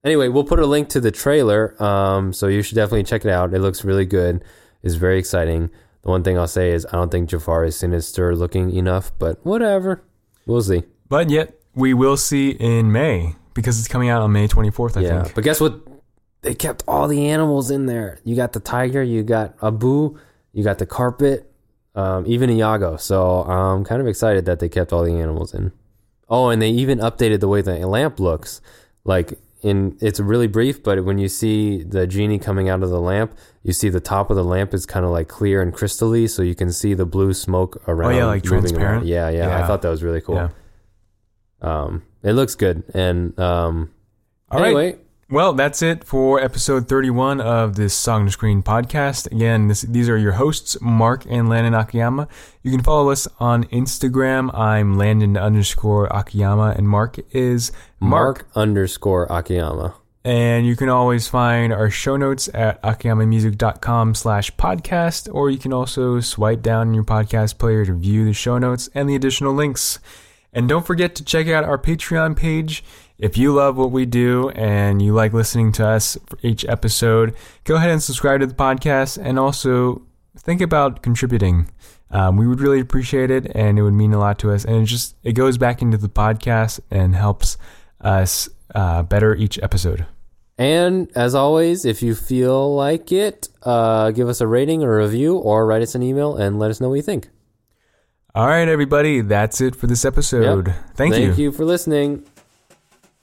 Anyway, we'll put a link to the trailer, um, so you should definitely check it out. It looks really good. It's very exciting. The one thing I'll say is I don't think Jafar is sinister looking enough, but whatever. We'll see. But yet we will see in May because it's coming out on May 24th. I yeah, think. but guess what? They kept all the animals in there. You got the tiger, you got Abu, you got the carpet, um, even Iago. So I'm kind of excited that they kept all the animals in. Oh, and they even updated the way the lamp looks. Like in, it's really brief, but when you see the genie coming out of the lamp, you see the top of the lamp is kind of like clear and crystally, so you can see the blue smoke around. Oh, yeah, like transparent? Yeah, yeah, I thought that was really cool. Yeah. Um, it looks good, and um, All right. Well, that's it for episode 31 of this Song to Screen podcast. Again, this, these are your hosts, Marc and Landon Akiyama. You can follow us on Instagram. I'm Landon underscore Akiyama, and Marc is Marc. Marc underscore Akiyama. And you can always find our show notes at akiyamamusic.com slash podcast, or you can also swipe down in your podcast player to view the show notes and the additional links. And don't forget to check out our Patreon page. If you love what we do and you like listening to us for each episode, go ahead and subscribe to the podcast and also think about contributing. Um, we would really appreciate it and it would mean a lot to us. And it just, it goes back into the podcast and helps us uh, better each episode. And as always, if you feel like it, uh, give us a rating or a review or write us an email and let us know what you think. All right, everybody, that's it for this episode. Yep. Thank, Thank you. you for listening.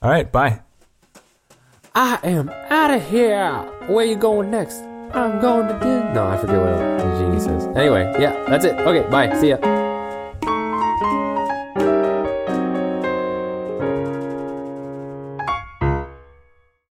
All right, bye. I am out of here. Where you going next? I'm going to Disney. No, I forget what the genie says. Anyway, yeah, that's it. Okay, bye. See ya.